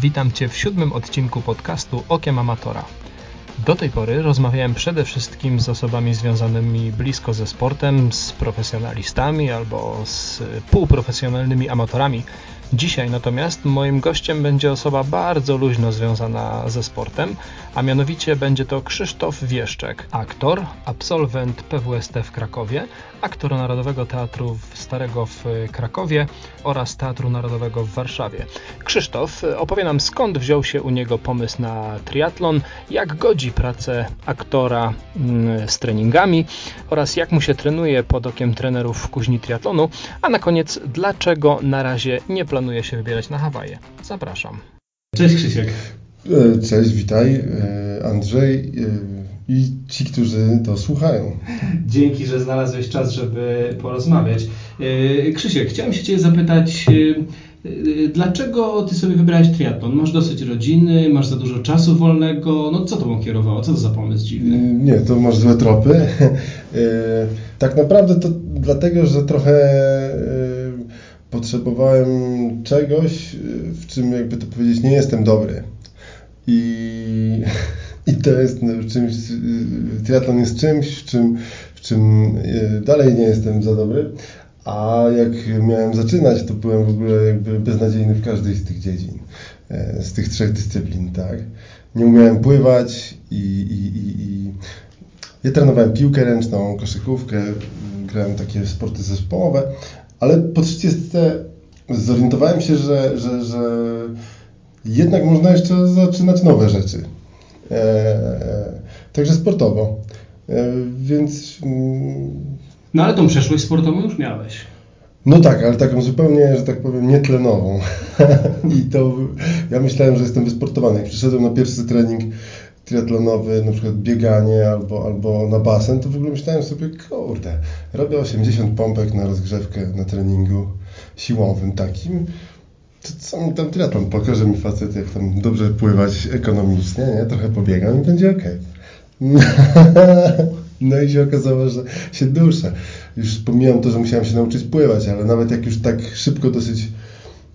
Witam Cię w siódmym odcinku podcastu Okiem Amatora. Do tej pory rozmawiałem przede wszystkim z osobami związanymi blisko ze sportem, z profesjonalistami albo z półprofesjonalnymi amatorami. Dzisiaj natomiast moim gościem będzie osoba bardzo luźno związana ze sportem, a mianowicie będzie to Krzysztof Wieszczek, aktor, absolwent PWST w Krakowie, aktor Narodowego Teatru Starego w Krakowie oraz Teatru Narodowego w Warszawie. Krzysztof opowie nam skąd wziął się u niego pomysł na triatlon, jak godzi pracę aktora mm, z treningami oraz jak mu się trenuje pod okiem trenerów w kuźni triatlonu, a na koniec dlaczego na razie nie planuje się wybierać na Hawaje. Zapraszam. Cześć Krzysiek. E, cześć, witaj e, Andrzej e, i ci, którzy to słuchają. Dzięki, że znalazłeś czas, żeby porozmawiać. Krzysiek, chciałem się Cię zapytać, dlaczego Ty sobie wybrałeś triatlon? Masz dosyć rodziny, masz za dużo czasu wolnego, no co Tobą kierowało? Co to za pomysł dziwny? Nie, to masz złe tropy. Tak naprawdę to dlatego, że trochę potrzebowałem czegoś, w czym jakby to powiedzieć nie jestem dobry. I, i to jest no, czymś, triatlon jest czymś, w czym, w czym dalej nie jestem za dobry. A jak miałem zaczynać, to byłem w ogóle jakby beznadziejny w każdej z tych dziedzin, e, z tych trzech dyscyplin, tak. Nie umiałem pływać i, i, i, i ja trenowałem piłkę ręczną, koszykówkę, grałem takie sporty zespołowe, ale po 30 zorientowałem się, że, że, że jednak można jeszcze zaczynać nowe rzeczy. E, e, także sportowo. Więc. Mm, no ale tą przeszłość sportową już miałeś. No tak, ale taką zupełnie, że tak powiem, nietlenową. I to ja myślałem, że jestem wysportowany. Jak przyszedłem na pierwszy trening triatlonowy, na przykład bieganie albo, albo na basen, to w ogóle myślałem sobie, kurde, robię 80 pompek na rozgrzewkę na treningu siłowym takim to co mi tam triatlon pokaże mi facet, jak tam dobrze pływać ekonomicznie, nie? Trochę pobiegam i będzie ok. No i się okazało, że się duszę. Już pomijam to, że musiałem się nauczyć pływać, ale nawet jak już tak szybko dosyć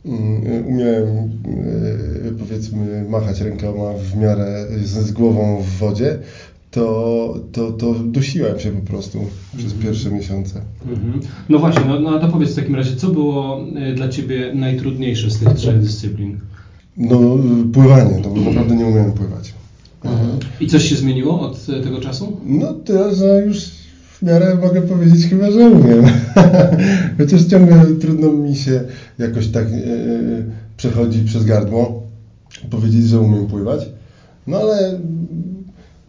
mm, umiałem e, powiedzmy machać rękoma w miarę z, z głową w wodzie, to, to, to dusiłem się po prostu przez mhm. pierwsze miesiące. Mhm. No właśnie, no, no to powiedz w takim razie, co było e, dla Ciebie najtrudniejsze z tych trzech dyscyplin? No pływanie, no bo naprawdę nie umiałem pływać. Mhm. I coś się zmieniło od e, tego czasu? No tyle, że już w miarę mogę powiedzieć chyba, że umiem. Chociaż ciągle trudno mi się jakoś tak yy, przechodzić przez gardło, powiedzieć, że umiem pływać. No ale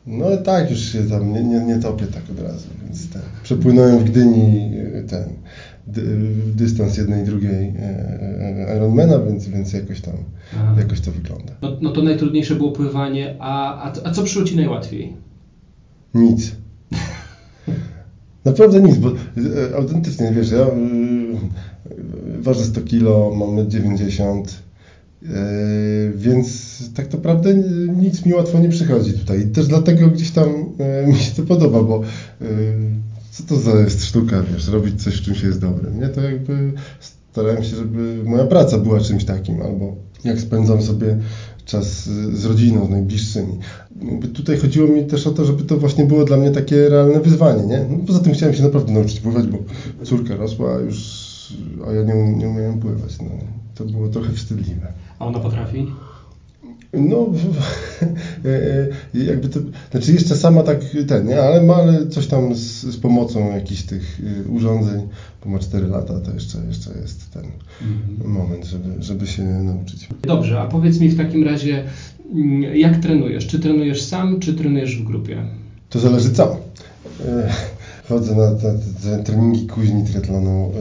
no tak, już się tam nie, nie, nie topię tak od razu, więc. Przepłynąłem w Gdyni ten dystans jednej i drugiej e, e, Ironmana, więc, więc jakoś tam jakoś to wygląda. No, no to najtrudniejsze było pływanie, a, a, a co przyszło Ci najłatwiej? Nic. Naprawdę nic, bo autentycznie, wiesz, ja ważę 100 kilo, mam 90 E, więc tak naprawdę nic mi łatwo nie przychodzi tutaj. I też dlatego gdzieś tam e, mi się to podoba, bo e, co to za jest sztuka, wiesz, robić coś, w czym się jest dobrym. Nie, to jakby starałem się, żeby moja praca była czymś takim, albo jak spędzam sobie czas z rodziną, z najbliższymi. Tutaj chodziło mi też o to, żeby to właśnie było dla mnie takie realne wyzwanie, nie? No, poza tym chciałem się naprawdę nauczyć pływać, bo córka rosła już, a ja nie, nie umiałem pływać. No, to było trochę wstydliwe. A ona potrafi? No, e, e, jakby to, znaczy jeszcze sama tak ten, nie, ale ma coś tam z, z pomocą jakichś tych e, urządzeń, bo ma 4 lata, to jeszcze, jeszcze jest ten mhm. moment, żeby, żeby się nauczyć. Dobrze, a powiedz mi w takim razie, mm, jak trenujesz? Czy trenujesz sam, czy trenujesz w grupie? To zależy co. Chodzę na te, treningi kuźni triatlonu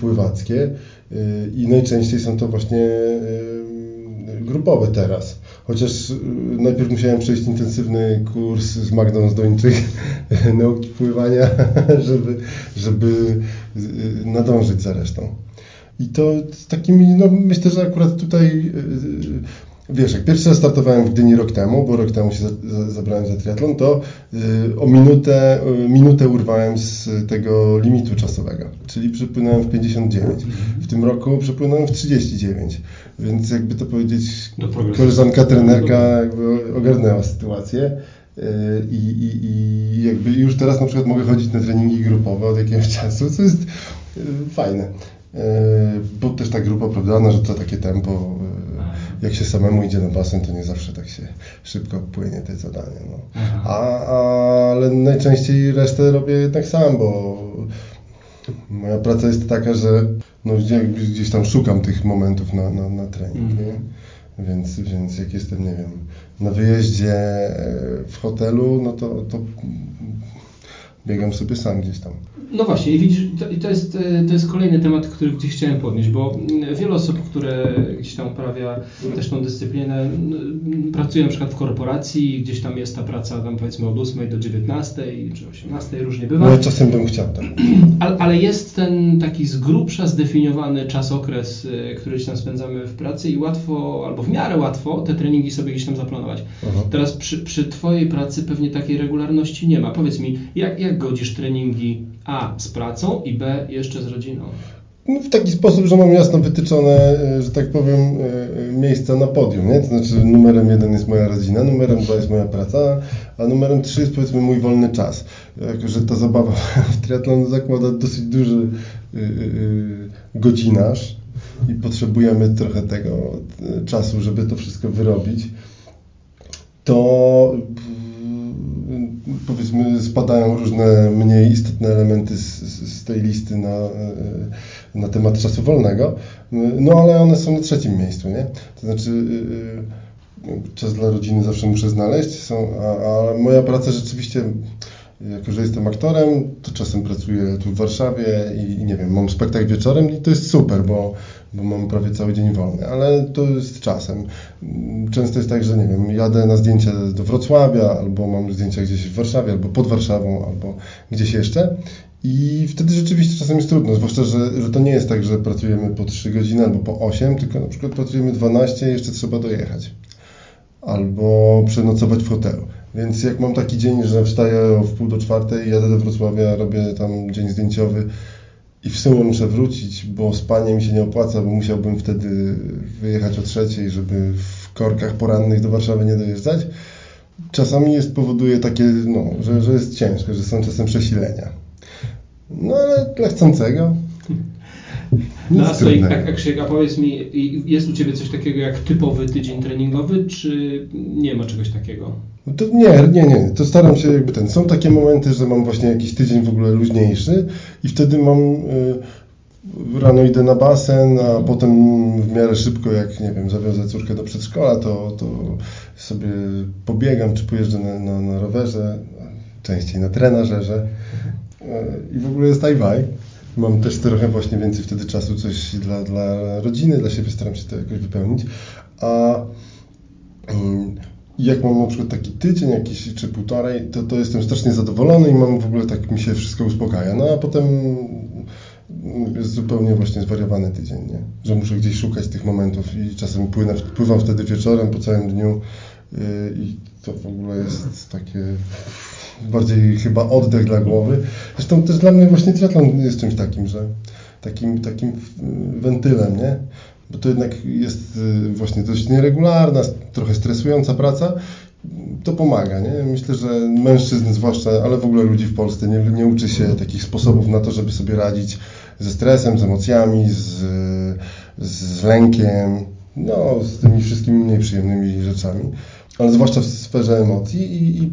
pływackie y, i najczęściej są to właśnie y, grupowe teraz. Chociaż y, najpierw musiałem przejść intensywny kurs z Magdą Zdończyk nauki pływania, żeby, żeby nadążyć za resztą. I to z takimi, no myślę, że akurat tutaj wiesz, jak pierwszy raz startowałem w Gdyni rok temu, bo rok temu się za, za, zabrałem za triatlon, to y, o minutę, y, minutę urwałem z tego limitu czasowego, czyli przepłynąłem w 59. W tym roku przepłynąłem w 39, więc jakby to powiedzieć, koleżanka trenerka jakby ogarnęła sytuację. Y, I, i, I jakby już teraz na przykład mogę chodzić na treningi grupowe od jakiegoś czasu, co jest fajne. Bo też ta grupa, prawda, że to takie tempo, jak się samemu idzie na basen, to nie zawsze tak się szybko płynie te zadanie. No. A, ale najczęściej resztę robię jednak sam, bo moja praca jest taka, że no, gdzieś tam szukam tych momentów na, na, na trening. Mm. Nie? Więc, więc jak jestem, nie wiem, na wyjeździe e, w hotelu, no to, to biegam sobie sam gdzieś tam. No właśnie, i widzisz, to, to, jest, e, to jest kolejny temat, który gdzieś chciałem podnieść, bo mm, wiele osób, które gdzieś tam uprawia też tą dyscyplinę, pracuje na przykład w korporacji, gdzieś tam jest ta praca tam powiedzmy od 8 do 19 czy 18, różnie bywa. No czasem bym chciał tak. Ale, ale jest ten taki z grubsza zdefiniowany czas, okres, e, który gdzieś tam spędzamy w pracy i łatwo, albo w miarę łatwo te treningi sobie gdzieś tam zaplanować. Aha. Teraz przy, przy Twojej pracy pewnie takiej regularności nie ma. Powiedz mi, jak, jak godzisz treningi A z pracą i B jeszcze z rodziną? No, w taki sposób, że mam jasno wytyczone, e, że tak powiem, e, miejsca na podium, nie? To znaczy numerem jeden jest moja rodzina, numerem dwa jest moja praca, a numerem trzy jest powiedzmy mój wolny czas. Jako, że ta zabawa w triatlon zakłada dosyć duży godzinarz i potrzebujemy trochę tego czasu, żeby to wszystko wyrobić, to powiedzmy spadają różne mniej istotne elementy z, z, tej listy na, e, na temat czasu wolnego, no ale one są na trzecim miejscu, nie? To znaczy e, e, czas dla rodziny zawsze muszę znaleźć, są, a, a moja praca rzeczywiście jako, że jestem aktorem, to czasem pracuję tu w Warszawie i, i, nie wiem, mam spektakl wieczorem i to jest super, bo bo mam prawie cały dzień wolny, ale to jest czasem. Często jest tak, że nie wiem, jadę na zdjęcie do Wrocławia, albo mam zdjęcia gdzieś w Warszawie, albo pod Warszawą, albo gdzieś jeszcze. I wtedy rzeczywiście czasem jest trudno, zwłaszcza, że, że to nie jest tak, że pracujemy po 3 godziny albo po 8, tylko na przykład pracujemy 12 i jeszcze trzeba dojechać. Albo przenocować w hotelu. Więc jak mam taki dzień, że wstaję w pół do czwartej, jadę do Wrocławia, robię tam dzień zdjęciowy, i w sumie muszę wrócić, bo spanie mi się nie opłaca, bo musiałbym wtedy wyjechać o trzeciej, żeby w korkach porannych do Warszawy nie dojeżdżać. Czasami jest, powoduje takie, no, że, że jest ciężko, że są czasem przesilenia. No ale dla chcącego. No a, słuchaj, a, powiedz mi, jest u Ciebie coś takiego jak typowy tydzień treningowy, czy nie ma czegoś takiego? No to nie, nie, nie. To staram się jakby ten. Są takie momenty, że mam właśnie jakiś tydzień w ogóle luźniejszy i wtedy mam y, rano idę na basen, a potem w miarę szybko, jak nie wiem, zawiozę córkę do przedszkola, to, to sobie pobiegam, czy pojeżdżę na, na, na rowerze, częściej na trenażerze y, i w ogóle jest tajwaj. Mam też trochę właśnie więcej wtedy czasu, coś dla, dla rodziny, dla siebie staram się to jakoś wypełnić. A i jak mam na przykład taki tydzień jakiś czy półtorej, to, to jestem strasznie zadowolony i mam w ogóle tak mi się wszystko uspokaja. No a potem jest zupełnie właśnie zwariowany tydzień, nie? że muszę gdzieś szukać tych momentów i czasem płynę, pływam wtedy wieczorem po całym dniu yy, i to w ogóle jest takie bardziej chyba oddech dla głowy. Zresztą też dla mnie właśnie triatlon jest czymś takim, że takim, takim wentylem, nie? bo to jednak jest y, właśnie dość nieregularna, trochę stresująca praca, to pomaga. Nie? Myślę, że mężczyzn zwłaszcza, ale w ogóle ludzi w Polsce nie, nie uczy się takich sposobów na to, żeby sobie radzić ze stresem, z emocjami, z, z lękiem, no, z tymi wszystkimi mniej przyjemnymi rzeczami, ale zwłaszcza w sferze emocji i, i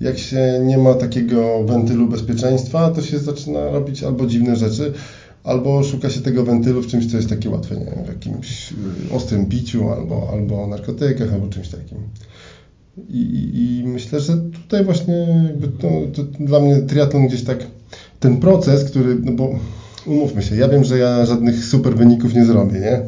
jak się nie ma takiego wentylu bezpieczeństwa, to się zaczyna robić albo dziwne rzeczy, albo szuka się tego wentylu w czymś, co jest takie łatwe, nie wiem, w jakimś y, ostrym piciu, albo, albo narkotykach, albo czymś takim. I, i, I, myślę, że tutaj właśnie jakby to, to dla mnie triatlon gdzieś tak, ten proces, który, no bo umówmy się, ja wiem, że ja żadnych super wyników nie zrobię, nie?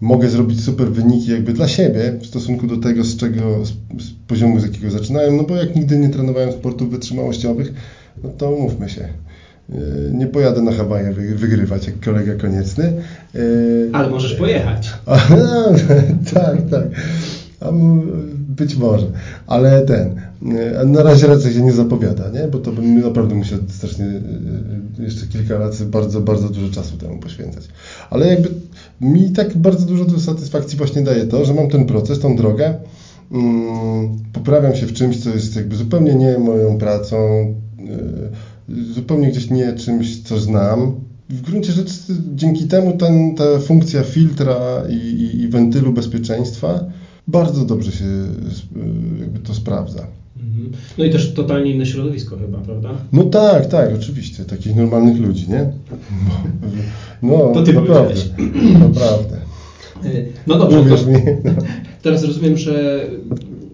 Mogę zrobić super wyniki jakby dla siebie w stosunku do tego, z czego, z, z poziomu, z jakiego zaczynałem, no bo jak nigdy nie trenowałem sportów wytrzymałościowych, no to umówmy się nie pojadę na Hawaje wygrywać jak kolega konieczny. Ale możesz pojechać. tak, tak. Być może, ale ten, na razie raczej się nie zapowiada, nie? bo to bym naprawdę musiał strasznie jeszcze kilka lat bardzo, bardzo dużo czasu temu poświęcać. Ale jakby mi tak bardzo dużo satysfakcji właśnie daje to, że mam ten proces, tą drogę, mm, poprawiam się w czymś, co jest jakby zupełnie nie moją pracą, zupełnie gdzieś nie czymś, co znam. W gruncie rzeczy dzięki temu ten, ta funkcja filtra i, i, i wentylu bezpieczeństwa bardzo dobrze się to sprawdza. Mhm. No i też totalnie inne środowisko chyba, prawda? No tak, tak, oczywiście. Takich normalnych ludzi, nie? No, to ty naprawdę. Naprawdę. No dobrze. Uwierz mi. No. Teraz rozumiem, że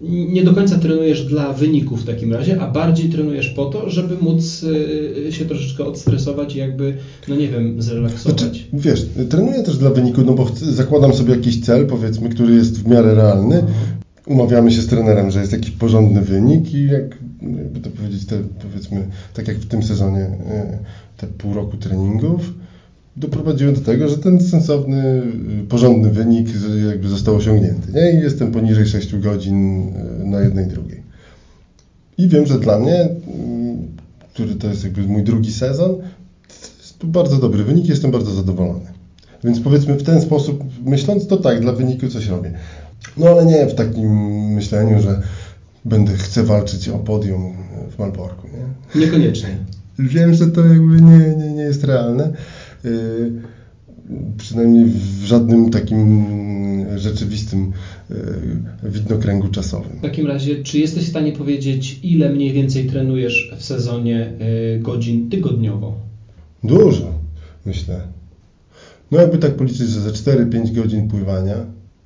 nie do końca trenujesz dla wyników w takim razie, a bardziej trenujesz po to, żeby móc y, się troszeczkę odstresować i jakby, no nie wiem, zrelaksować. Znaczy, wiesz, trenuję też dla wyniku, no bo zakładam sobie jakiś cel, powiedzmy, który jest w miarę realny. Umawiamy się z trenerem, że jest jakiś porządny wynik i jak, jakby to powiedzieć, te, powiedzmy, tak jak w tym sezonie, y, te pół roku treningów, doprowadziłem do tego, że ten sensowny, y, porządny wynik jakby został osiągnięty. Nie? I jestem poniżej 6 godzin y, na jednej drugiej. I wiem, że dla mnie, y, który to jest jakby mój drugi sezon, to bardzo dobry wynik, jestem bardzo zadowolony. Więc powiedzmy w ten sposób, myśląc, to tak, dla wyniku coś robię. No ale nie w takim myśleniu, że będę, chcę walczyć o podium w Malborku. Nie? Niekoniecznie. Wiem, że to jakby nie, nie, nie jest realne. Y, przynajmniej w żadnym takim rzeczywistym y, widnokręgu czasowym. W takim razie, czy jesteś w stanie powiedzieć, ile mniej więcej trenujesz w sezonie y, godzin tygodniowo? Dużo, myślę. No jakby tak policzyć, że za 4-5 godzin pływania,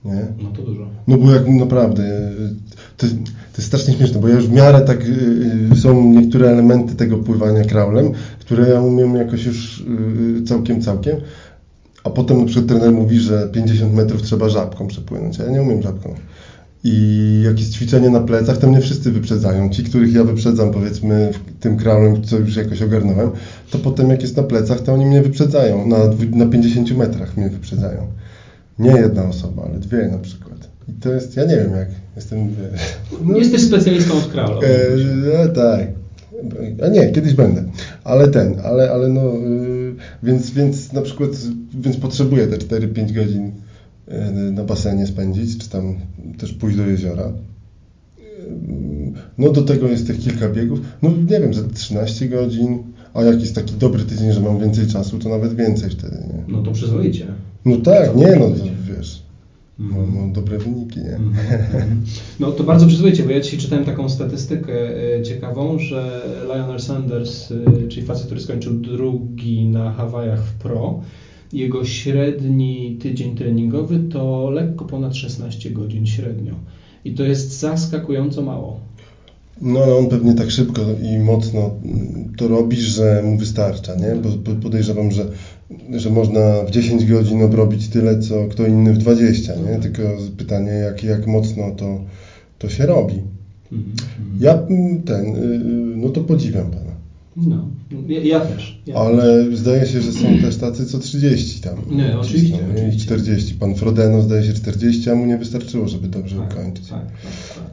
nie? No to dużo. No bo jak naprawdę, to, to jest strasznie śmieszne, bo ja już w miarę tak, są niektóre elementy tego pływania kraulem, które ja umiem jakoś już y, całkiem, całkiem. A potem na przykład trener mówi, że 50 metrów trzeba żabką przepłynąć, a ja nie umiem żabką. I jakieś ćwiczenie na plecach, to mnie wszyscy wyprzedzają. Ci, których ja wyprzedzam, powiedzmy, tym kraulem, co już jakoś ogarnąłem, to potem jak jest na plecach, to oni mnie wyprzedzają. Na, na 50 metrach mnie wyprzedzają. Nie jedna osoba, ale dwie na przykład. I to jest, ja nie wiem jak, jestem... No, Jesteś specjalistą od kraula. E, e, tak. A nie, kiedyś będę. Ale ten, ale, ale no, yy, więc, więc na przykład, więc potrzebuję te 4-5 godzin na basenie spędzić, czy tam też pójść do jeziora. No do tego jest tych kilka biegów. No nie wiem, za 13 godzin, a jak jest taki dobry tydzień, że mam więcej czasu, to nawet więcej wtedy, nie? No to przyzwoicie. No tak, nie no, wiesz. No, no, dobre wyniki, nie? Mhm. No to bardzo przyzwoicie, bo ja dzisiaj czytałem taką statystykę e, ciekawą, że Lionel Sanders, e, czyli facet, który skończył drugi na Hawajach w Pro, jego średni tydzień treningowy to lekko ponad 16 godzin średnio. I to jest zaskakująco mało. No ale on pewnie tak szybko i mocno to robi, że mu wystarcza, nie? Bo podejrzewam, że że można w 10 godzin obrobić tyle, co kto inny w 20, nie? Mhm. Tylko pytanie, jak, jak mocno to, to się robi. Mhm. Ja ten, y, no to podziwiam Pana. No, ja, ja też. Ja Ale też. zdaje się, że są też tacy co 30 tam. Nie, oczywiście. Cisną, oczywiście. 40. Pan Frodeno zdaje się 40, a mu nie wystarczyło, żeby dobrze tak, ukończyć. Tak, tak, tak.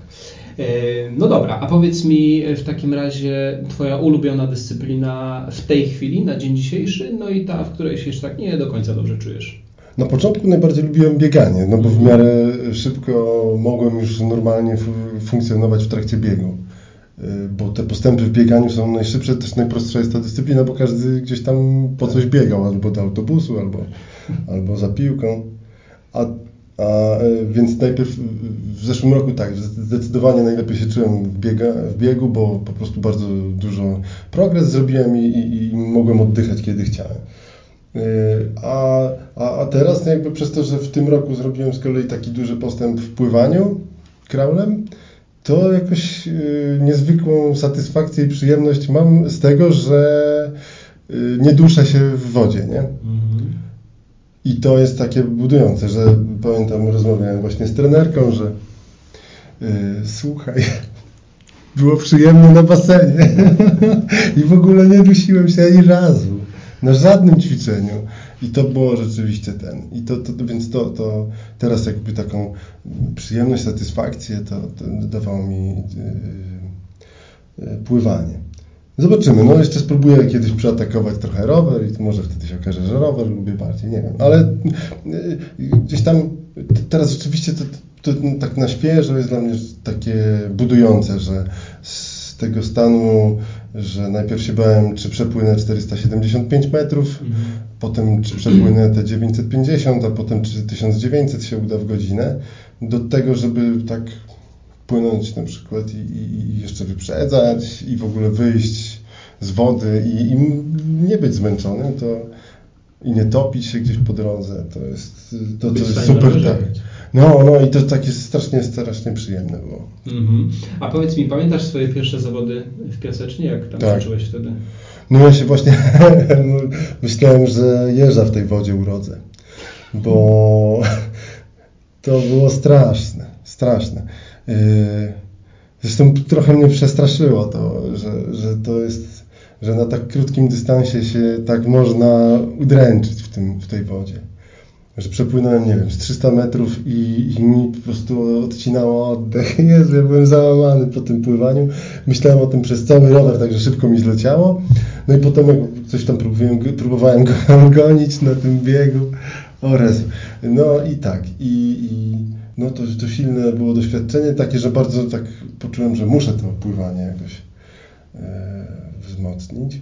E, no dobra, a powiedz mi w takim razie Twoja ulubiona dyscyplina w tej chwili, na dzień dzisiejszy, no i ta, w której się jeszcze tak nie do końca dobrze czujesz. Na początku najbardziej lubiłem bieganie, no bo w miarę szybko mogłem już normalnie funkcjonować w trakcie biegu. E, bo te postępy w bieganiu są najszybsze, też najprostsza jest ta dyscyplina, bo każdy gdzieś tam po coś biegał, albo do autobusu, albo, albo za piłką. A a, e, więc najpierw w zeszłym roku tak, zdecydowanie najlepiej się czułem w, biega, w biegu, bo po prostu bardzo dużo progres zrobiłem i, i, i mogłem oddychać kiedy chciałem. E, a, a, a teraz jakby przez to, że w tym roku zrobiłem z kolei taki duży postęp w pływaniu kraulem, to jakoś y, niezwykłą satysfakcję i przyjemność mam z tego, że nie duszę się w wodzie, nie? I to jest takie budujące, że pamiętam, rozmawiałem właśnie z trenerką, że yy, słuchaj, było przyjemnie na basenie. I w ogóle nie dusiłem się ani razu. Na żadnym ćwiczeniu. I to było rzeczywiście ten. I to, to więc to, to teraz jakby taką przyjemność, satysfakcję to, to dawało mi yy, yy, pływanie. Zobaczymy. No jeszcze spróbuję kiedyś przeatakować trochę rower i może wtedy się okaże, że rower lubię bardziej, nie wiem. Ale yy, gdzieś tam teraz rzeczywiście to, to, to tak na świeżo jest dla mnie takie budujące, że z tego stanu, że najpierw się bałem, czy przepłynę 475 metrów, mhm. potem czy przepłynę te 950, a potem czy 1900 się uda w godzinę, do tego, żeby tak płynąć na przykład i, i jeszcze wyprzedzać i w ogóle wyjść z wody i, i nie być zmęczonym, to i nie topić się gdzieś po drodze, to jest, to, to jest super. Tak. No, no i to takie strasznie, strasznie przyjemne było. Mhm. A powiedz mi, pamiętasz swoje pierwsze zawody w Piasecznie? Jak tam tak. czułeś wtedy? No ja się właśnie myślałem, że jeża w tej wodzie urodzę, bo to było straszne, straszne. Yy, zresztą trochę mnie przestraszyło to, że, że to jest, że na tak krótkim dystansie się tak można udręczyć w, tym, w tej wodzie że przepłynąłem, nie wiem, z 300 metrów i, i mi po prostu odcinało oddech. Jezu, ja byłem załamany po tym pływaniu. Myślałem o tym przez cały rower, także szybko mi zleciało. No i potem jak coś tam próbowałem, próbowałem go gonić na tym biegu. Oraz. No i tak. I, i no to, to silne było doświadczenie, takie, że bardzo tak poczułem, że muszę to pływanie jakoś e, wzmocnić.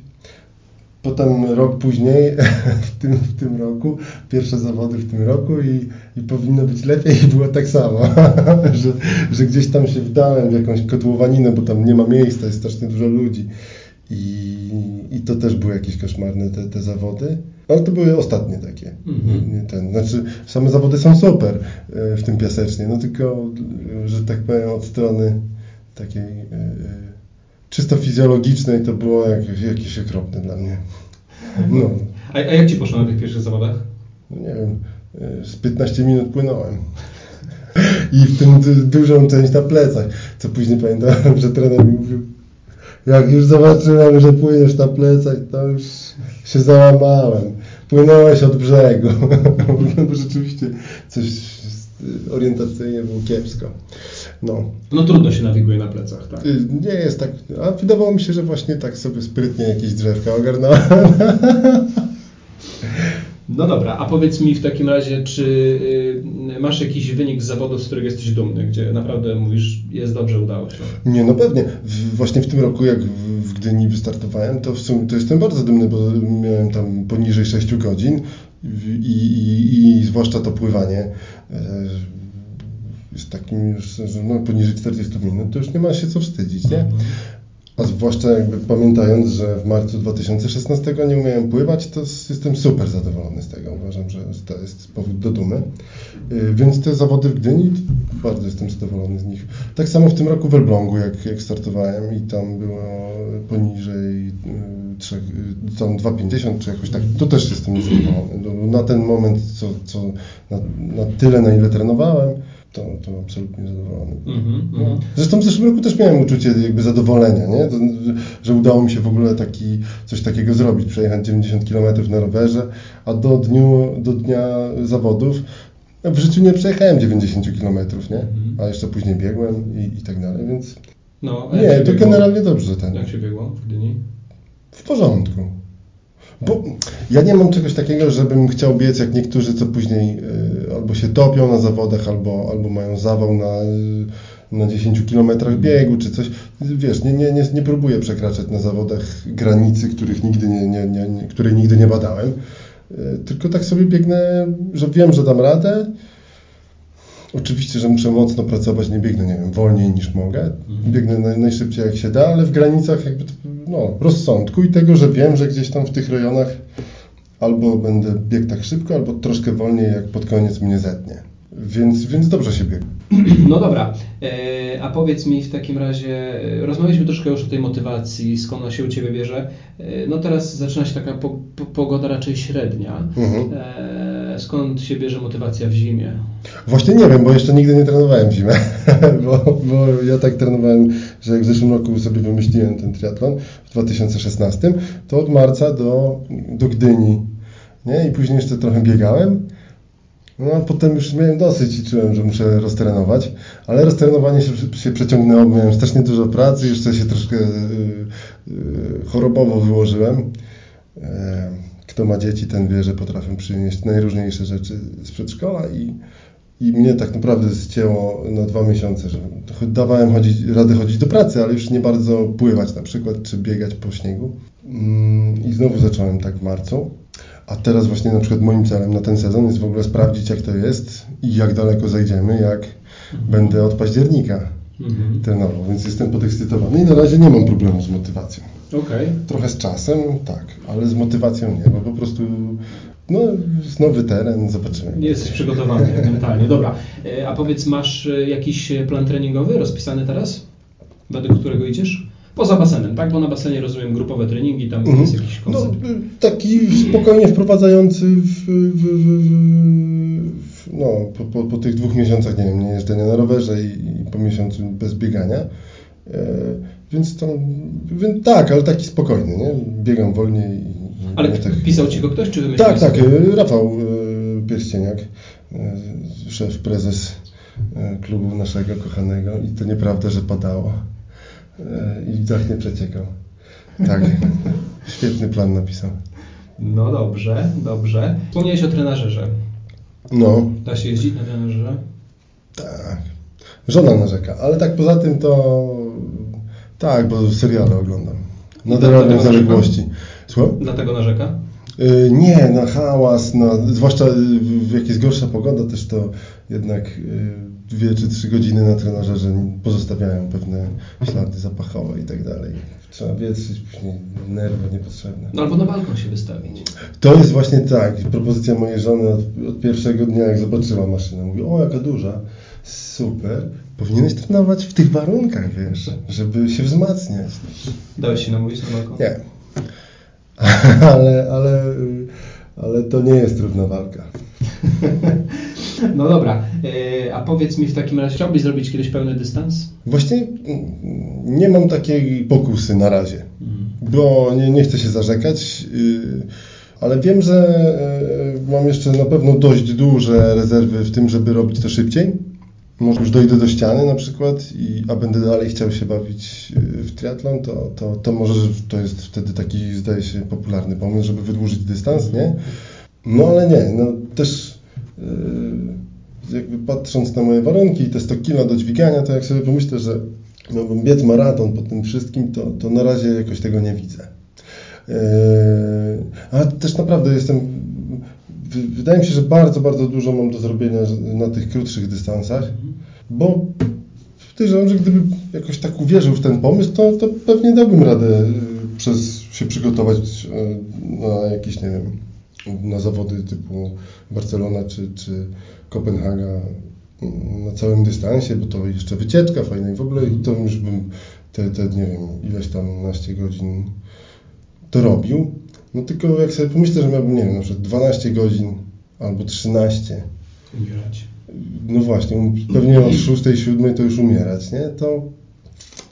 Potem rok później, w tym, w tym roku, pierwsze zawody w tym roku i, i powinno być lepiej i było tak samo, że, że gdzieś tam się wdałem w jakąś kotłowaninę, bo tam nie ma miejsca, jest strasznie dużo ludzi. I, to też były jakieś koszmarne te, te zawody. Ale to były ostatnie takie. Mhm. Nie ten. Znaczy, same zawody są super e, w tym piasecznie, no tylko, że tak powiem, od strony takiej e, czysto fizjologicznej to było jakieś, jakieś okropne dla mnie. No. A, a jak Ci poszło na tych pierwszych zawodach? No nie wiem, z 15 minut płynąłem. I w tym dużą część na plecach. Co później pamiętam, że trener mi mówił, jak już zobaczyłem, że płyniesz na plecach, to już się załamałem. Płynąłeś od brzegu. Bo rzeczywiście coś orientacyjnie było kiepsko. No. no trudno się nawiguje na plecach, tak? Y, nie jest tak, a wydawało mi się, że właśnie tak sobie sprytnie jakieś drzewka ogarnąłem. No dobra, a powiedz mi w takim razie, czy y, masz jakiś wynik z zawodu, z którego jesteś dumny, gdzie naprawdę mówisz, jest dobrze, udało się? Nie, no pewnie. właśnie w tym roku, jak w, Gdyni wystartowałem, to w sumie to jestem bardzo dumny, bo miałem tam poniżej 6 godzin i, i, i zwłaszcza to pływanie e, jest takim już, że no, poniżej 40 minut, to już nie ma się co wstydzić, nie? A zwłaszcza jakby pamiętając, że w marcu 2016 nie umiałem pływać, to jestem super zadowolony z tego. Uważam, że to jest powód do dumy. Y, więc te zawody w Gdyni, bardzo jestem zadowolony z nich. Tak samo w tym roku w Elblągu, jak, jak startowałem i tam było poniżej 3, y, y, 2,50 czy jakoś tak, to też jestem zadowolony. Na ten moment, co, co na, na tyle, na ile trenowałem, to, to absolutnie zadowolony. Mm -hmm, no. Zresztą w zeszłym roku też miałem uczucie jakby zadowolenia, nie? To, że udało mi się w ogóle taki, coś takiego zrobić, przejechać 90 km na rowerze, a do, dniu, do dnia zawodów w życiu nie przejechałem 90 km, nie? -hmm. A jeszcze później biegłem i, i tak dalej, więc no, nie, to biegło? generalnie dobrze. Ten. Jak się biegło w Gdyni? W porządku. Bo ja nie mam czegoś takiego, żebym chciał biec jak niektórzy, co później y, albo się topią na zawodach, albo, albo mają zawał na, na 10 kilometrach biegu, czy coś. Wiesz, nie, nie, nie, nie próbuję przekraczać na zawodach granicy, których nigdy nie, nie, nie, której nigdy nie badałem. Y, tylko tak sobie biegnę, że wiem, że dam radę, Oczywiście, że muszę mocno pracować, nie biegnę, nie wiem, wolniej niż mogę. Mhm. Biegnę naj, najszybciej jak się da, ale w granicach jakby no, rozsądku i tego, że wiem, że gdzieś tam w tych rejonach albo będę biegł tak szybko, albo troszkę wolniej, jak pod koniec mnie zetnie. Więc, więc dobrze się biegł. No dobra, e, a powiedz mi w takim razie, e, rozmawialiśmy troszkę już o tej motywacji, skąd ona się u Ciebie bierze. E, no teraz zaczyna się taka po, po, pogoda raczej średnia. Mhm. skąd się bierze motywacja w zimie? Właśnie nie wiem, bo jeszcze nigdy nie trenowałem w zimę, bo, bo ja tak trenowałem, że jak w zeszłym roku sobie wymyśliłem ten triatlon w 2016, to od marca do, do Gdyni, nie? I później jeszcze trochę biegałem, no a potem już miałem dosyć i czułem, że muszę roztrenować, ale roztrenowanie się, się przeciągnęło, miałem strasznie dużo pracy, jeszcze się troszkę yy, yy, chorobowo wyłożyłem. Yy, kto ma dzieci, ten wie, że potrafię przynieść najróżniejsze rzeczy z przedszkola i, i mnie tak naprawdę zcięło na dwa miesiące, że dawałem chodzić, radę chodzić do pracy, ale już nie bardzo pływać na przykład, czy biegać po śniegu. Mm, I znowu zacząłem tak w marcu. A teraz właśnie na przykład moim celem na ten sezon jest w ogóle sprawdzić, jak to jest i jak daleko zajdziemy, jak mhm. będę od października mhm. trenował, więc jestem podekscytowany i na razie nie mam problemu z motywacją. Okay. Trochę z czasem, tak, ale z motywacją nie, bo po prostu no, nowy teren, zobaczymy. Nie jesteś przygotowany mentalnie. Dobra, e, a powiedz, masz e, jakiś plan treningowy rozpisany teraz? Według którego idziesz? Poza basenem, tak? Bo na basenie rozumiem grupowe treningi, tam mhm. jest jakiś koncept. No, taki spokojnie wprowadzający w, w, w, no, po, po, po, tych dwóch miesiącach, nie wiem, nie jeżdżenia na rowerze i, i po miesiącu bez biegania. E, więc tam, więc tak, ale taki spokojny, nie? Biegam wolniej. Ale tak... pisał Ci go ktoś, czy Tak, tak, Rafał e, Pierścieniak, e, szef, prezes klubu naszego kochanego i to nieprawda, że padało. I dach nie przeciekał. Tak, świetny plan napisał. No dobrze, dobrze. Wspomniałeś o trenażerze. No. Da się jeździć na trenażerze? Tak. Żona narzeka, ale tak poza tym to tak, bo seriale oglądam. Na terenie zaległości. Słucham? Dlatego narzeka? Yy, nie, na hałas, na, zwłaszcza jak jest gorsza pogoda, też to jednak yy, dwie czy trzy godziny na trenażerze pozostawiają pewne ślady zapachowe i tak dalej. Trzeba wietrzyć później nerwy niepotrzebne. No albo na balkon się wystawić. To jest właśnie tak. Propozycja mojej żony od, od pierwszego dnia, jak zobaczyła maszynę. Mówi, o jaka duża, super. Powinieneś trenować w tych warunkach, wiesz, żeby się wzmacniać. Dałeś się namówić na balkon? Nie. ale, ale, ale to nie jest trudna walka. No dobra, e, a powiedz mi w takim razie, chciałbyś zrobić kiedyś pełny dystans? Właśnie nie mam takiej pokusy na razie, mhm. bo nie, nie chcę się zarzekać, y, ale wiem, że e, mam jeszcze na pewno dość duże rezerwy w tym, żeby robić to szybciej. Może już dojdę do ściany na przykład, i, a będę dalej chciał się bawić y, w triatlon, to, to, to może to jest wtedy taki, zdaje się, popularny pomysł, żeby wydłużyć dystans, nie? No ale nie, no też Yy, jakby patrząc na moje warunki i te 100 kilo do dźwigania, to jak sobie pomyślę, że miałbym biec maraton po tym wszystkim, to, to na razie jakoś tego nie widzę. Yy, ale też naprawdę jestem, wydaje mi się, że bardzo, bardzo dużo mam do zrobienia na tych krótszych dystansach, bo podejrzewam, że gdybym jakoś tak uwierzył w ten pomysł, to, to pewnie dałbym radę yy, przez się przygotować na jakiś, nie wiem, na zawody typu Barcelona czy, czy Kopenhaga na całym dystansie, bo to jeszcze wycieczka fajna i w ogóle to już bym te, te nie wiem, ileś tam naście godzin to robił. No tylko jak sobie pomyślę, że miałbym, nie wiem, na przykład 12 godzin albo 13. Umierać. No właśnie, pewnie od 6, 7 to już umierać, nie? To,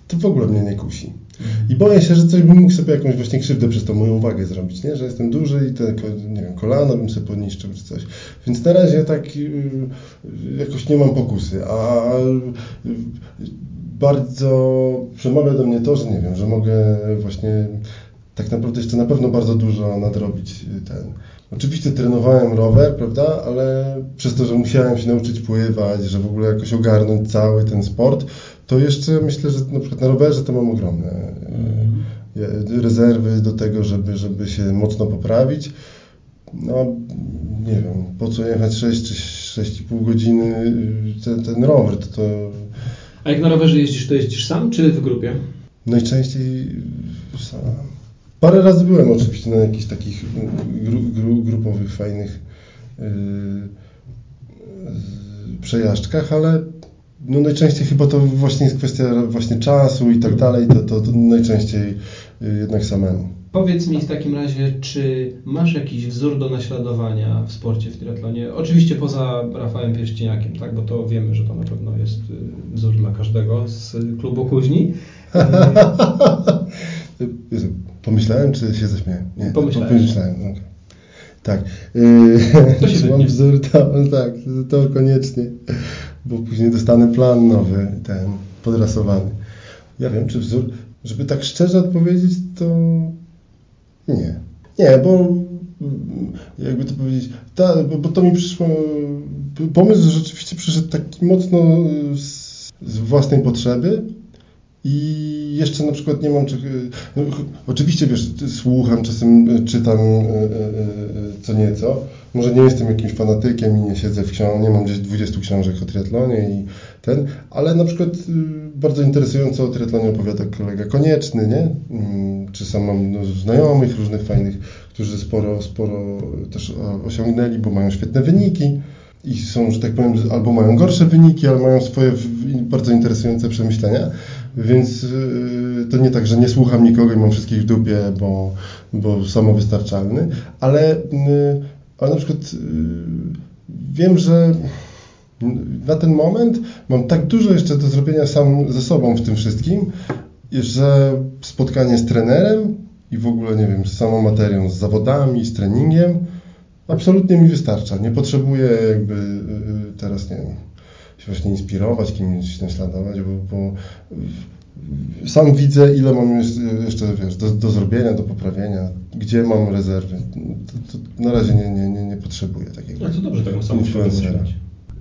to w ogóle mnie nie kusi. I boję się, że coś bym mógł sobie jakąś właśnie krzywdę przez tą moją wagę zrobić, nie? Że jestem duży i te, nie wiem, kolana bym sobie podniszczył czy coś. Więc na razie tak y, jakoś nie mam pokusy, a bardzo przemawia do mnie to, że nie wiem, że mogę właśnie tak naprawdę jeszcze na pewno bardzo dużo nadrobić ten. Oczywiście trenowałem rower, prawda, ale przez to, że musiałem się nauczyć pływać, że w ogóle jakoś ogarnąć cały ten sport, to jeszcze myślę, że na przykład na rowerze to mam ogromne mm. rezerwy do tego, żeby, żeby się mocno poprawić. No, nie wiem, po co jechać 6 czy 6,5 godziny ten, ten rower, to, to... A jak na rowerze jeździsz, to jeździsz sam czy w grupie? Najczęściej sam. Parę razy byłem oczywiście na jakichś takich gru, gru, grupowych, fajnych yy, przejażdżkach, ale no najczęściej chyba to właśnie jest kwestia właśnie czasu i tak dalej, to, to, to najczęściej y, jednak samemu. Powiedz mi w takim razie, czy masz jakiś wzór do naśladowania w sporcie w triatlonie? Oczywiście poza Rafałem Pierścieniakiem, tak? bo to wiemy, że to na pewno jest y, wzór dla każdego z klubu Kuźni. Pomyślałem, czy się zaśmiałem? Nie, Pomyślałem. Pomyślałem, okay. Tak. To się Mam wzór, to, tak, to koniecznie, bo później dostanę plan nowy, ten podrasowany. Ja wiem, czy wzór, żeby tak szczerze odpowiedzieć, to nie. Nie, bo jakby to powiedzieć, ta, bo to mi przyszło, pomysł rzeczywiście przyszedł taki mocno z, z własnej potrzeby, i jeszcze na przykład nie mam. No, oczywiście wiesz, słucham, czasem e, czytam e, co nieco. Może nie jestem jakimś fanatykiem i nie siedzę w książce, nie mam gdzieś 20 książek o triatlonie i ten, ale na przykład bardzo interesująco o triatlonie opowiada kolega Konieczny, nie? Mm, czy sam mam no, znajomych różnych fajnych, którzy sporo, sporo też osiągnęli, bo mają świetne wyniki i są, że tak powiem, albo mają gorsze wyniki, ale mają swoje bardzo interesujące przemyślenia. Więc y, to nie tak, że nie słucham nikogo i mam wszystkich w dupie, bo, bo samowystarczalny, ale, y, ale na przykład y, wiem, że na ten moment mam tak dużo jeszcze do zrobienia sam ze sobą w tym wszystkim, że spotkanie z trenerem i w ogóle, nie wiem, z samą materią, z zawodami, z treningiem, absolutnie mi wystarcza. Nie potrzebuję jakby teraz, nie wiem, się właśnie inspirować, kimś naśladować, bo, bo sam widzę, ile mam jeszcze wiesz, do, do zrobienia, do poprawienia, gdzie mam rezerwy. To, to na razie nie, nie, nie, nie potrzebuję takiego. No to dobrze taką samą.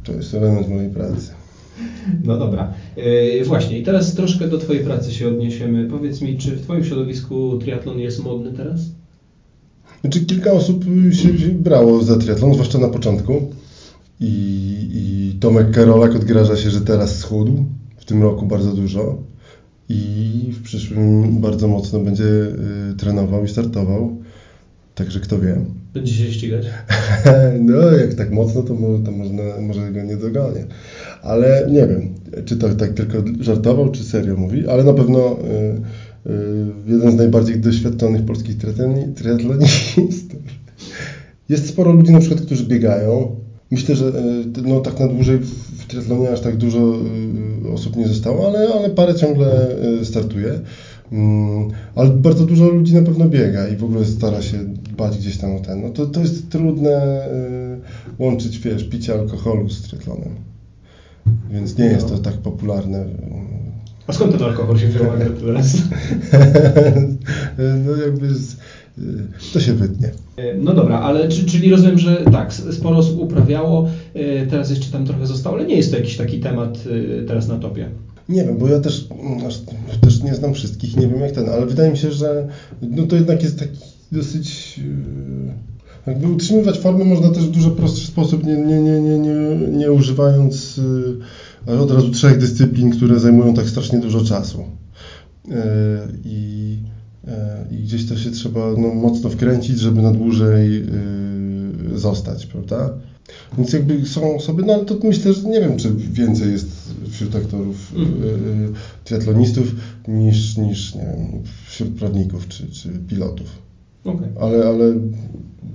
To jest element mojej pracy. No dobra. Yy, właśnie, i teraz troszkę do Twojej pracy się odniesiemy. Powiedz mi, czy w Twoim środowisku triatlon jest modny teraz? Znaczy, kilka osób się brało za triatlon, zwłaszcza na początku. I, i Tomek Karolak odgraża się, że teraz schudł. W tym roku bardzo dużo. I w przyszłym bardzo mocno będzie y, trenował i startował. Także kto wie. Będzie się ścigać? no, jak tak mocno, to, może, to można, może go nie dogonię. Ale nie wiem, czy to tak tylko żartował, czy serio mówi, ale na pewno y, y, jeden z najbardziej doświadczonych polskich triatlonistów. Jest sporo ludzi na przykład, którzy biegają, Myślę, że e, no, tak na dłużej w triatlonie aż tak dużo e, osób nie zostało, ale, ale parę ciągle e, startuje. Mm, ale bardzo dużo ludzi na pewno biega i w ogóle stara się dbać gdzieś tam o ten. No to, to jest trudne łączyć, wiesz, picie alkoholu z triatlonem. Więc nie jest to tak popularne. A skąd ten alkohol się wziął teraz? no jakby z, to się wytnie. No dobra, ale czyli rozumiem, że tak, sporo osób uprawiało, e, teraz jeszcze tam trochę zostało, ale nie jest to jakiś taki temat e, teraz na topie. Nie wiem, bo ja też, też nie znam wszystkich, nie wiem jak ten, ale wydaje mi się, że no to jednak jest taki dosyć... E, jakby utrzymywać formę można też w dużo prostszy sposób, nie, nie, nie, nie, nie, nie używając od razu trzech dyscyplin, które zajmują tak strasznie dużo czasu. I E, i gdzieś to się trzeba no, mocno wkręcić, żeby na dłużej yy, zostać, prawda? Więc jakby są osoby, no ale to myślę, że nie wiem, czy więcej jest wśród aktorów yy, triatlonistów niż, niż nie wiem, wśród prawników czy, czy pilotów. Okay. Ale, ale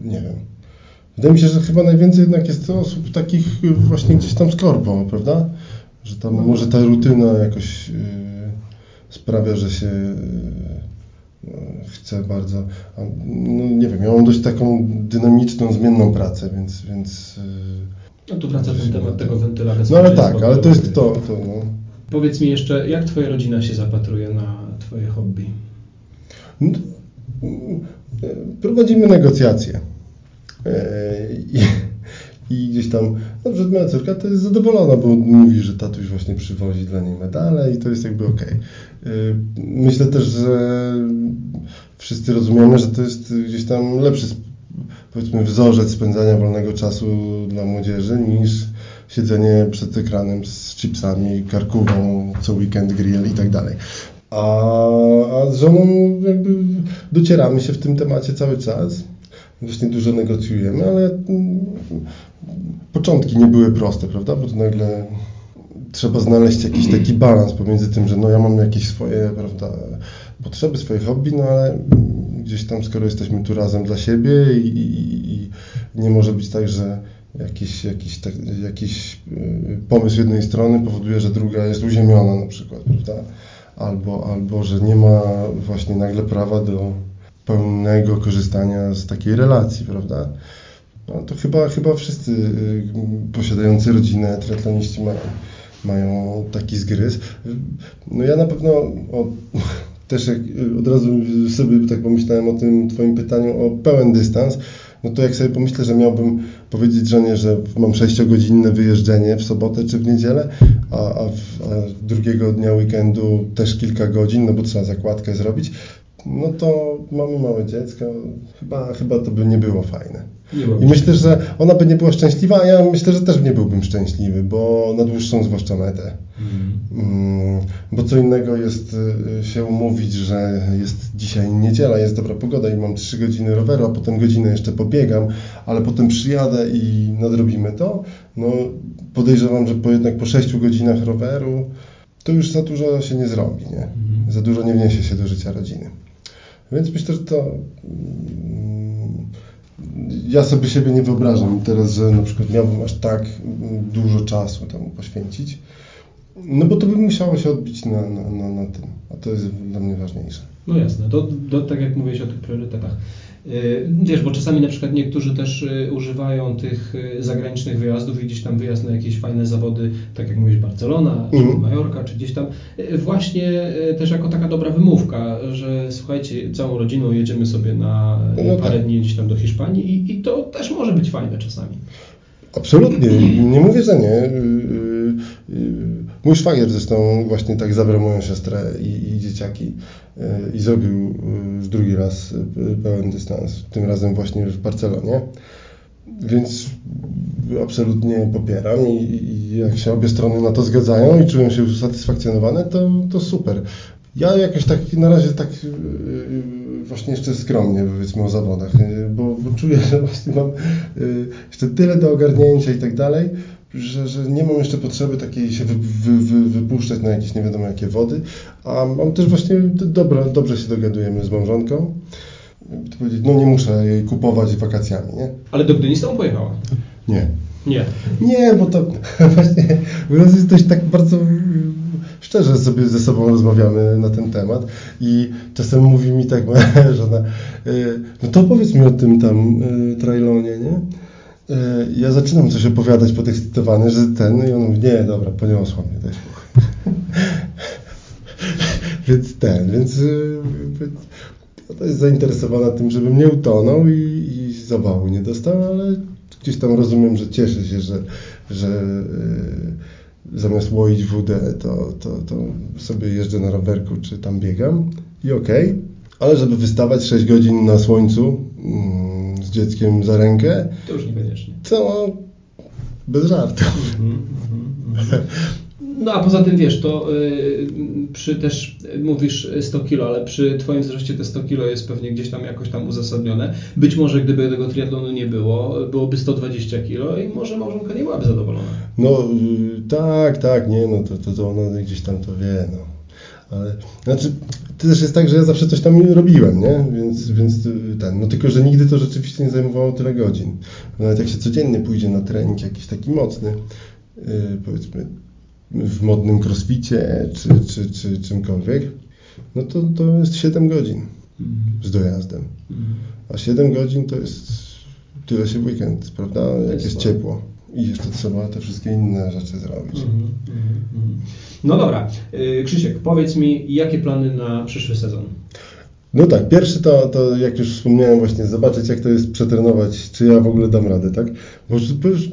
nie wiem. Wydaje mi się, że chyba najwięcej jednak jest osób takich właśnie gdzieś tam z korpo, prawda? Że tam może ta rutyna jakoś yy, sprawia, że się chcę bardzo, no nie wiem, ja mam dość taką dynamiczną, zmienną pracę, więc... więc y, no tu wraca ten temat tego wentyla No ale tak, ale to jest to. to no. Powiedz mi jeszcze, jak Twoja rodzina się zapatruje na Twoje hobby? No, prowadzimy negocjacje. E, I, i gdzieś tam, na przykład moja córka to jest zadowolona, bo mówi, że tatuś właśnie przywozi dla niej medale i to jest jakby okej. Okay. Myślę też, że wszyscy rozumiemy, że to jest gdzieś tam lepszy powiedzmy wzorzec spędzania wolnego czasu dla młodzieży niż siedzenie przed ekranem z chipsami, karkówą, co weekend grill i tak dalej. A, a z żoną jakby docieramy się w tym temacie cały czas. Właśnie dużo negocjujemy, ale mm, początki nie były proste, prawda? Bo to nagle trzeba znaleźć jakiś taki balans pomiędzy tym, że no ja mam jakieś swoje, prawda, potrzeby, swoje hobby, no ale gdzieś tam, skoro jesteśmy tu razem dla siebie i, i, i nie może być tak, że jakiś, jakiś, tak, jakiś y, pomysł jednej strony powoduje, że druga jest uziemiona na przykład, prawda? Albo, albo że nie ma właśnie nagle prawa do pełnego korzystania z takiej relacji, prawda? No, to chyba, chyba wszyscy y, posiadający rodzinę triatloniści mają, mają taki zgryz. No ja na pewno o, też jak od razu sobie tak pomyślałem o tym Twoim pytaniu o pełen dystans, no to jak sobie pomyślę, że miałbym powiedzieć żonie, że mam 6-godzinne wyjeżdżenie w sobotę czy w niedzielę, a, a, w, a drugiego dnia weekendu też kilka godzin, no bo trzeba zakładkę zrobić, no to mamy małe dziecko, chyba, chyba to by nie było fajne. I myślę, że ona by nie była szczęśliwa, a ja myślę, że też nie byłbym szczęśliwy, bo na dłuższą zwłaszcza metę. Mm. Bo co innego jest y, się umówić, że jest dzisiaj niedziela, jest dobra pogoda i mam 3 godziny roweru, a potem godzinę jeszcze pobiegam, ale potem przyjadę i nadrobimy to. No podejrzewam, że po jednak po 6 godzinach roweru to już za dużo się nie zrobi, nie? Mhm. Za dużo nie wniesie się do życia rodziny. Więc myślę, że to mm, ja sobie siebie nie wyobrażam teraz, że na przykład miałbym aż tak dużo czasu temu poświęcić. No bo to by musiało się odbić na, na, na, na tym, a to jest dla mnie ważniejsze. No jasne, to, to tak jak mówiłeś o tych priorytetach. Y, wiesz, bo czasami na przykład niektórzy też y, używają tych y, zagranicznych wyjazdów i gdzieś tam wyjazd na jakieś fajne zawody, tak jak mówisz, Barcelona, czy mm. Majorka, czy gdzieś tam, właśnie też jako taka dobra wymówka, że słuchajcie, całą rodziną jedziemy sobie na no parę tak. dni gdzieś tam do Hiszpanii i, i to też może być fajne czasami. Absolutnie, nie mówię, że nie. Mój szwagier zresztą właśnie tak zabrał moją siostrę i, i dzieciaki i zrobił drugi raz pełen dystans, tym razem właśnie w Barcelonie. Więc absolutnie popieram i, i, jak się obie strony na to zgadzają i czują się usatysfakcjonowane, to, to super. Ja jakoś tak na razie tak właśnie jeszcze skromnie powiedzmy o zawodach, bo, bo czuję, że właśnie mam jeszcze tyle do ogarnięcia i tak dalej, że, że nie mam jeszcze potrzeby takiej się wy, wy, wy, wypuszczać na jakieś nie wiadomo jakie wody, a mam też właśnie dobra, dobrze się dogadujemy z małżonką. To powiedzieć, no nie muszę jej kupować wakacjami, nie? Ale do Gdyni z tobą pojechała? Nie. Nie. Nie, bo to właśnie u nas jest dość tak bardzo szczerze sobie ze sobą rozmawiamy na ten temat i czasem mówi mi tak moja żona, y, no to powiedz mi o tym tam y, trailonie, nie? E, ja zaczynam coś opowiadać podekscytowany, że ten, i on mówi, nie, dobra, poniosła mnie, daj spokój. więc ten, więc y, to jest zainteresowana tym, żebym nie utonął i, i nie dostał, ale gdzieś tam rozumiem, że cieszę się, że, że y, zamiast łoić wódę, to, to, to sobie jeżdżę na rowerku, czy tam biegam i okej, okay. ale żeby wystawać 6 godzin na słońcu, mm, z dzieckiem za rękę. To już niekoniecznie. To bez żartu. Mm -hmm, No a poza tym wiesz, to yy, przy też mówisz 100 kilo, ale przy Twoim wzroście te 100 kilo jest pewnie gdzieś tam jakoś tam uzasadnione. Być może gdyby tego triatlonu nie było, byłoby 120 kilo i może małżonka nie byłaby zadowolona. No yy, tak, tak, nie, no to, to, to ona gdzieś tam to wie, no. Ale, znaczy, to też jest tak, że ja zawsze coś tam robiłem, nie? Więc, więc ten, no tylko, że nigdy to rzeczywiście nie zajmowało tyle godzin. Nawet jak się codziennie pójdzie na trening jakiś taki mocny, yy, powiedzmy w modnym crossficie czy, czy, czy czymkolwiek, no to, to jest 7 godzin z dojazdem. A 7 godzin to jest tyle się w weekend, prawda? Jak jest ciepło. I jeszcze trzeba te wszystkie inne rzeczy zrobić. Mm -hmm, no dobra, y, Krzysiek, powiedz mi, jakie plany na przyszły sezon? No tak, pierwszy to, to jak już wspomniałem właśnie, zobaczyć jak to jest przetrenować, czy ja w ogóle dam radę, tak? Bo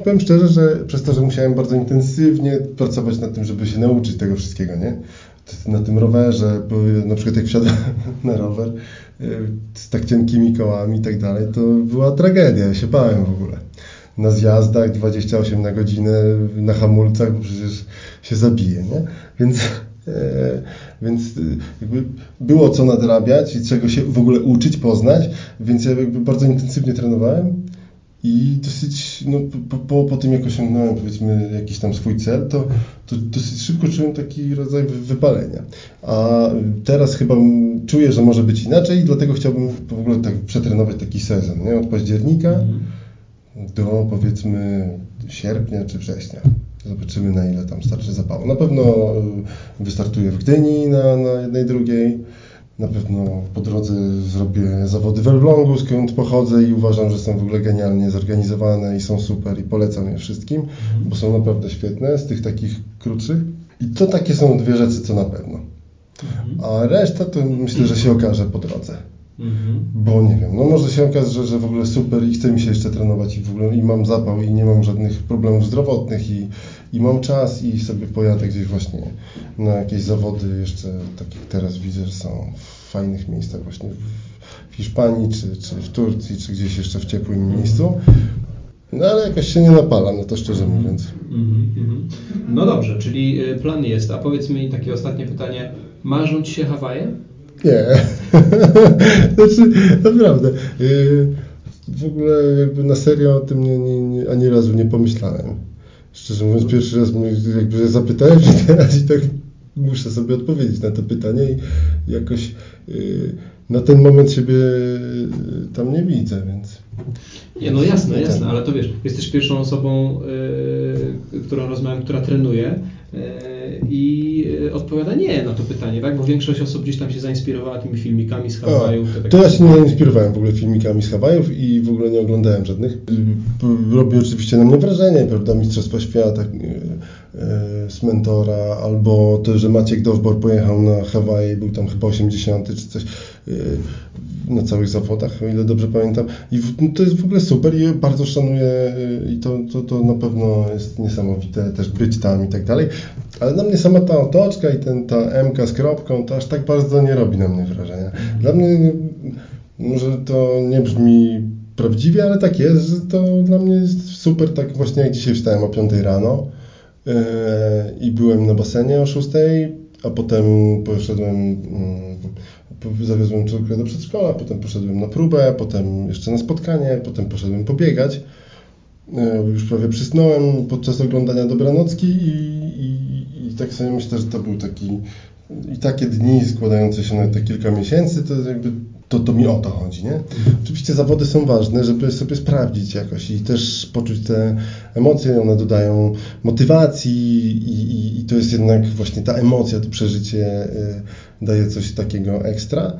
powiem szczerze, że przez to, że musiałem bardzo intensywnie pracować nad tym, żeby się nauczyć tego wszystkiego, nie? Na tym rowerze, bo na przykład jak wsiadłem na rower y, z tak cienkimi kołami i tak dalej, to była tragedia, ja się bałem w ogóle na zjazdach 28 na godzinę na hamulcach, bo przecież się zabije, nie? Więc, e, więc e, jakby było co nadrabiać i czego się w ogóle uczyć, poznać, więc ja jakby bardzo intensywnie trenowałem i dosyć, no, po, po, po tym jak osiągnąłem powiedzmy jakiś tam swój cel, to, to dosyć szybko czułem taki rodzaj wypalenia. A teraz chyba czuję, że może być inaczej i dlatego chciałbym w ogóle tak przetrenować taki sezon, nie? Od października mhm. Do powiedzmy sierpnia czy września. Zobaczymy na ile tam starczy zapału. Na pewno y, wystartuję w Gdyni na, na jednej, drugiej. Na pewno po drodze zrobię zawody w Elblągu, skąd pochodzę i uważam, że są w ogóle genialnie zorganizowane i są super i polecam je wszystkim, mhm. bo są naprawdę świetne z tych takich krótszych. I to takie są dwie rzeczy, co na pewno. Mhm. A reszta to myślę, że się okaże po drodze. Mhm. Bo nie wiem, no może się okazać, że, że w ogóle super i chce mi się jeszcze trenować i w ogóle i mam zapał i nie mam żadnych problemów zdrowotnych i, i mam czas i sobie pojadę gdzieś właśnie na jakieś zawody jeszcze, tak jak teraz widzę, że są w fajnych miejscach właśnie w Hiszpanii, czy, czy w Turcji, czy gdzieś jeszcze w ciepłym mhm. miejscu. No ale jakoś się nie napala, no to szczerze mhm. mówiąc. Mhm, no dobrze, czyli y, plan jest. A powiedz mi takie ostatnie pytanie. Marzą Ci się Hawaje? Nie. znaczy, naprawdę. Y, w ogóle jakby na serio o tym nie, nie, nie, ani razu nie pomyślałem. Szczerze mówiąc, pierwszy raz mnie jakby zapytałem się teraz i tak muszę sobie odpowiedzieć na to pytanie i jakoś y, na ten moment siebie y, tam nie widzę, więc... Nie, no jasne, jasne, ale to wiesz, jesteś pierwszą osobą, yy, którą rozmawiam, która trenuje yy, i odpowiada nie na to pytanie, tak? Bo większość osób gdzieś tam się zainspirowała tymi filmikami z Hawajów. To, to ja się nie inspirowałem w ogóle filmikami z Hawajów i w ogóle nie oglądałem żadnych. Robi oczywiście na mnie wrażenie, prawda, Mistrzostwa Świata y, y, z mentora, albo to, że Maciek Dowbor pojechał na Hawaje, był tam chyba 80 czy coś na całych zawodach, o ile dobrze pamiętam. I to jest w ogóle super i bardzo szanuję i to, to, to na pewno jest niesamowite też być tam i tak dalej. Ale dla mnie sama ta otoczka i ten, ta MK z kropką to aż tak bardzo nie robi na mnie wrażenia. Dla mnie może to nie brzmi prawdziwie, ale tak jest, że to dla mnie jest super, tak właśnie jak dzisiaj wstałem o 5 rano yy, i byłem na basenie o 6, a potem poszedłem, yy, zawiozłem córkę do przedszkola, potem poszedłem na próbę, potem jeszcze na spotkanie, potem poszedłem pobiegać. Yy, już prawie przysnąłem podczas oglądania dobranocki i i tak sobie myślę, że to był taki i takie dni składające się na te kilka miesięcy, to jakby to, to mi o to chodzi, nie? Oczywiście zawody są ważne, żeby sobie sprawdzić jakoś i też poczuć te emocje, one dodają motywacji i, i, i to jest jednak właśnie ta emocja, to przeżycie y, daje coś takiego ekstra.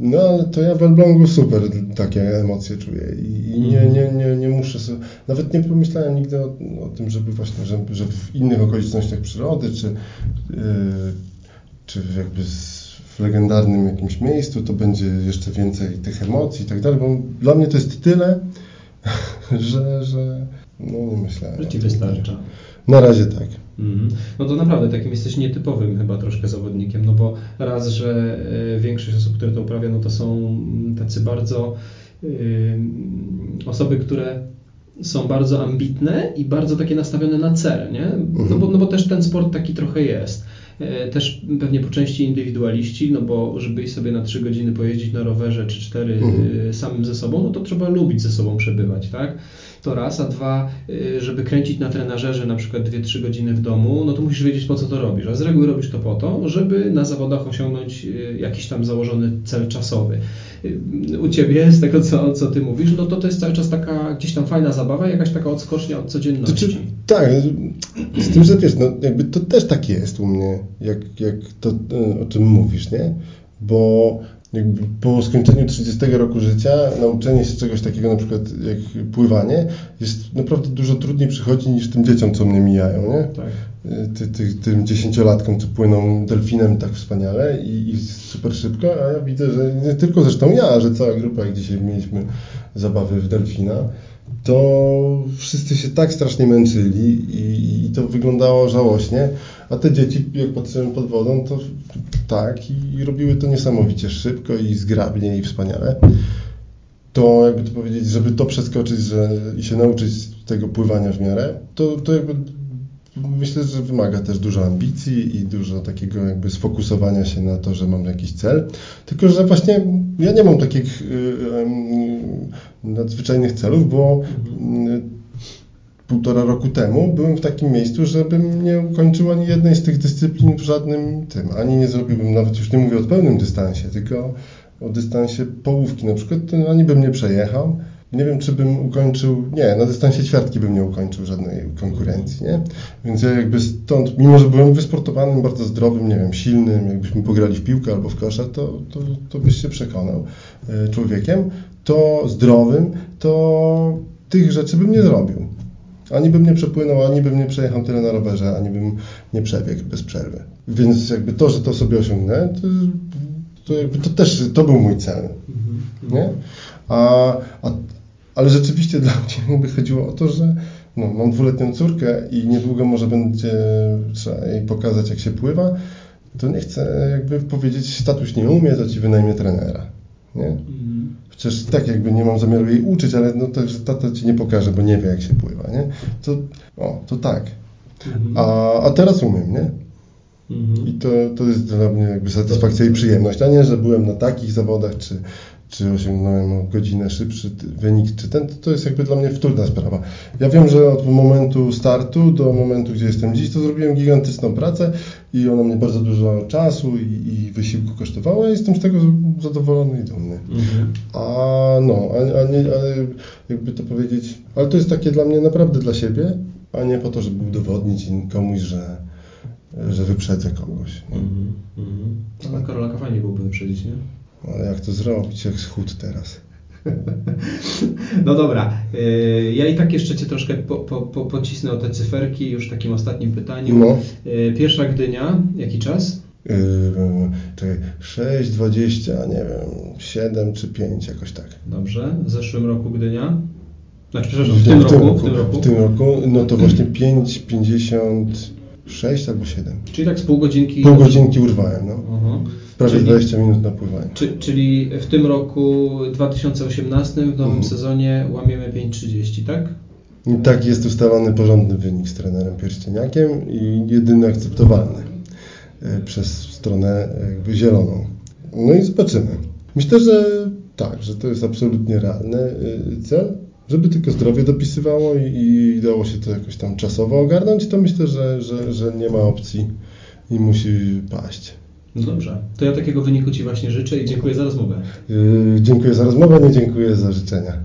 No ale to ja w Elblągu super takie emocje czuję i, nie, nie, nie, nie muszę sobie, nawet nie pomyślałem nigdy o, o tym, żeby właśnie, że, że w innych okolicznościach przyrody, czy, yy, czy jakby w legendarnym jakimś miejscu to będzie jeszcze więcej tych emocji i tak dalej, bo dla mnie to jest tyle, że, że no nie myślałem. Że Ci wystarcza. Na razie tak. Mhm. No to naprawdę takim jesteś nietypowym chyba troszkę zawodnikiem, no bo raz, że e, większość osób, które to uprawia, no to są tacy bardzo yy, osoby, które są bardzo ambitne i bardzo takie nastawione na cel, nie? No bo, mhm. no bo też ten sport taki trochę jest. E, też pewnie po części indywidualiści, no bo żeby sobie na 3 godziny pojeździć na rowerze czy 4 mhm. samym ze sobą, no to trzeba lubić ze sobą przebywać, tak? To raz, a dwa, y, żeby kręcić na trenażerze na przykład 2-3 godziny w domu, no to musisz wiedzieć po co to robisz. A z reguły robisz to po to, żeby na zawodach osiągnąć y, jakiś tam założony cel czasowy. Y, u Ciebie, z tego co, co Ty mówisz, no to to jest cały czas taka gdzieś tam fajna zabawa, jakaś taka odskocznia od codzienności. To, czy, tak, z tym, że wiesz, no jakby to też tak jest u mnie, jak, jak to, o czym mówisz, nie? Bo jakby po skończeniu 30 roku życia nauczenie się czegoś takiego na przykład jak pływanie jest naprawdę dużo trudniej przychodzi niż tym dzieciom, co mnie mijają, nie? Tak. Ty, ty, tym dziesięciolatkom, co płyną delfinem tak wspaniale i, i, super szybko, a ja widzę, że nie tylko zresztą ja, że cała grupa, jak dzisiaj mieliśmy zabawy w delfina, to wszyscy się tak strasznie męczyli i, i to wyglądało żałośnie, a te dzieci, jak patrzyłem pod wodą, to tak i, i robiły to niesamowicie szybko i zgrabnie i wspaniale. To jakby to powiedzieć, żeby to przeskoczyć że, i się nauczyć tego pływania w miarę, to, to jakby myślę, że wymaga też dużo ambicji i dużo takiego jakby sfokusowania się na to, że mam jakiś cel. Tylko, że właśnie ja nie mam takich nadzwyczajnych celów, bo mm, półtora roku temu byłem w takim miejscu, żebym nie ukończył ani jednej z tych dyscyplin w żadnym tym, ani nie zrobiłbym, nawet już nie mówię o pełnym dystansie, tylko o dystansie połówki na przykład, to ani bym nie przejechał, nie wiem, czy bym ukończył, nie, na dystansie ćwiartki bym nie ukończył żadnej konkurencji, nie? Więc ja jakby stąd, mimo że byłem wysportowanym, bardzo zdrowym, nie wiem, silnym, jakbyśmy pograli w piłkę albo w kosza, to, to, to byś się przekonał e, człowiekiem, to zdrowym, to tych rzeczy bym nie zrobił. Ani bym nie przepłynął, ani bym nie przejechał tyle na rowerze, ani bym nie przebiegł bez przerwy. Więc jakby to, że to sobie osiągnę, to, to jakby to też, to był mój cel, nie? A, a, ale rzeczywiście dla mnie by chodziło o to, że no, mam dwuletnią córkę i niedługo może będzie trzeba jej pokazać, jak się pływa, to nie chcę jakby powiedzieć, tatuś nie umie, to ci wynajmie trenera. Nie? Chociaż tak jakby nie mam zamiaru jej uczyć, ale no to, że tata ci nie pokaże, bo nie wie, jak się pływa. Nie? To, o, to tak. A, a teraz umiem, nie? I to, to jest dla mnie jakby satysfakcja i przyjemność, a nie, że byłem na takich zawodach, czy, czy osiągnąłem o godzinę szybszy wynik, czy ten, to jest jakby dla mnie wtórna sprawa. Ja wiem, że od momentu startu do momentu, gdzie jestem dziś, to zrobiłem gigantyczną pracę i ona mnie bardzo dużo czasu i, i wysiłku kosztowała i jestem z tego zadowolony i dumny. Mhm. A no, a, a nie, ale jakby to powiedzieć, ale to jest takie dla mnie naprawdę dla siebie, a nie po to, żeby udowodnić komuś, że, że wyprzedzę kogoś. Mhm. Mhm. Ale Karolaka fajnie byłoby wyprzedzić, nie? Ale jak to zrobić, jak schód teraz? No dobra, y, ja i tak jeszcze Cię troszkę po, po, po, pocisnę o te cyferki już w takim ostatnim pytaniu. No. Y, Pierwsza Gdynia, jaki czas? Yy, czekaj, 6, 20, nie wiem, 7 czy 5, jakoś tak. Dobrze. W zeszłym roku Gdynia? Znaczy, przepraszam, w tym roku. W tym roku. w tym roku, no to właśnie 5, 56 albo 7. Czyli tak z pół godzinki. Pół godzinki urwałem, no. Aha. Prawie Czyli- 20 minut na pływanie. Czy, czyli w tym roku 2018 w nowym Mhm. sezonie łamiemy 5.30, tak? I tak jest ustalony porządny wynik z trenerem Pierścieniakiem i jedyny akceptowalny e, przez stronę jakby zieloną. No i zobaczymy. Myślę, że tak, że to jest absolutnie realny e, cel. Żeby tylko zdrowie dopisywało i, i dało się to jakoś tam czasowo ogarnąć, to myślę, że, że, że nie ma opcji i musi paść. No dobrze. To ja takiego wyniku Ci właśnie życzę i dziękuję za rozmowę. Yy, dziękuję za rozmowę, nie dziękuję za życzenia.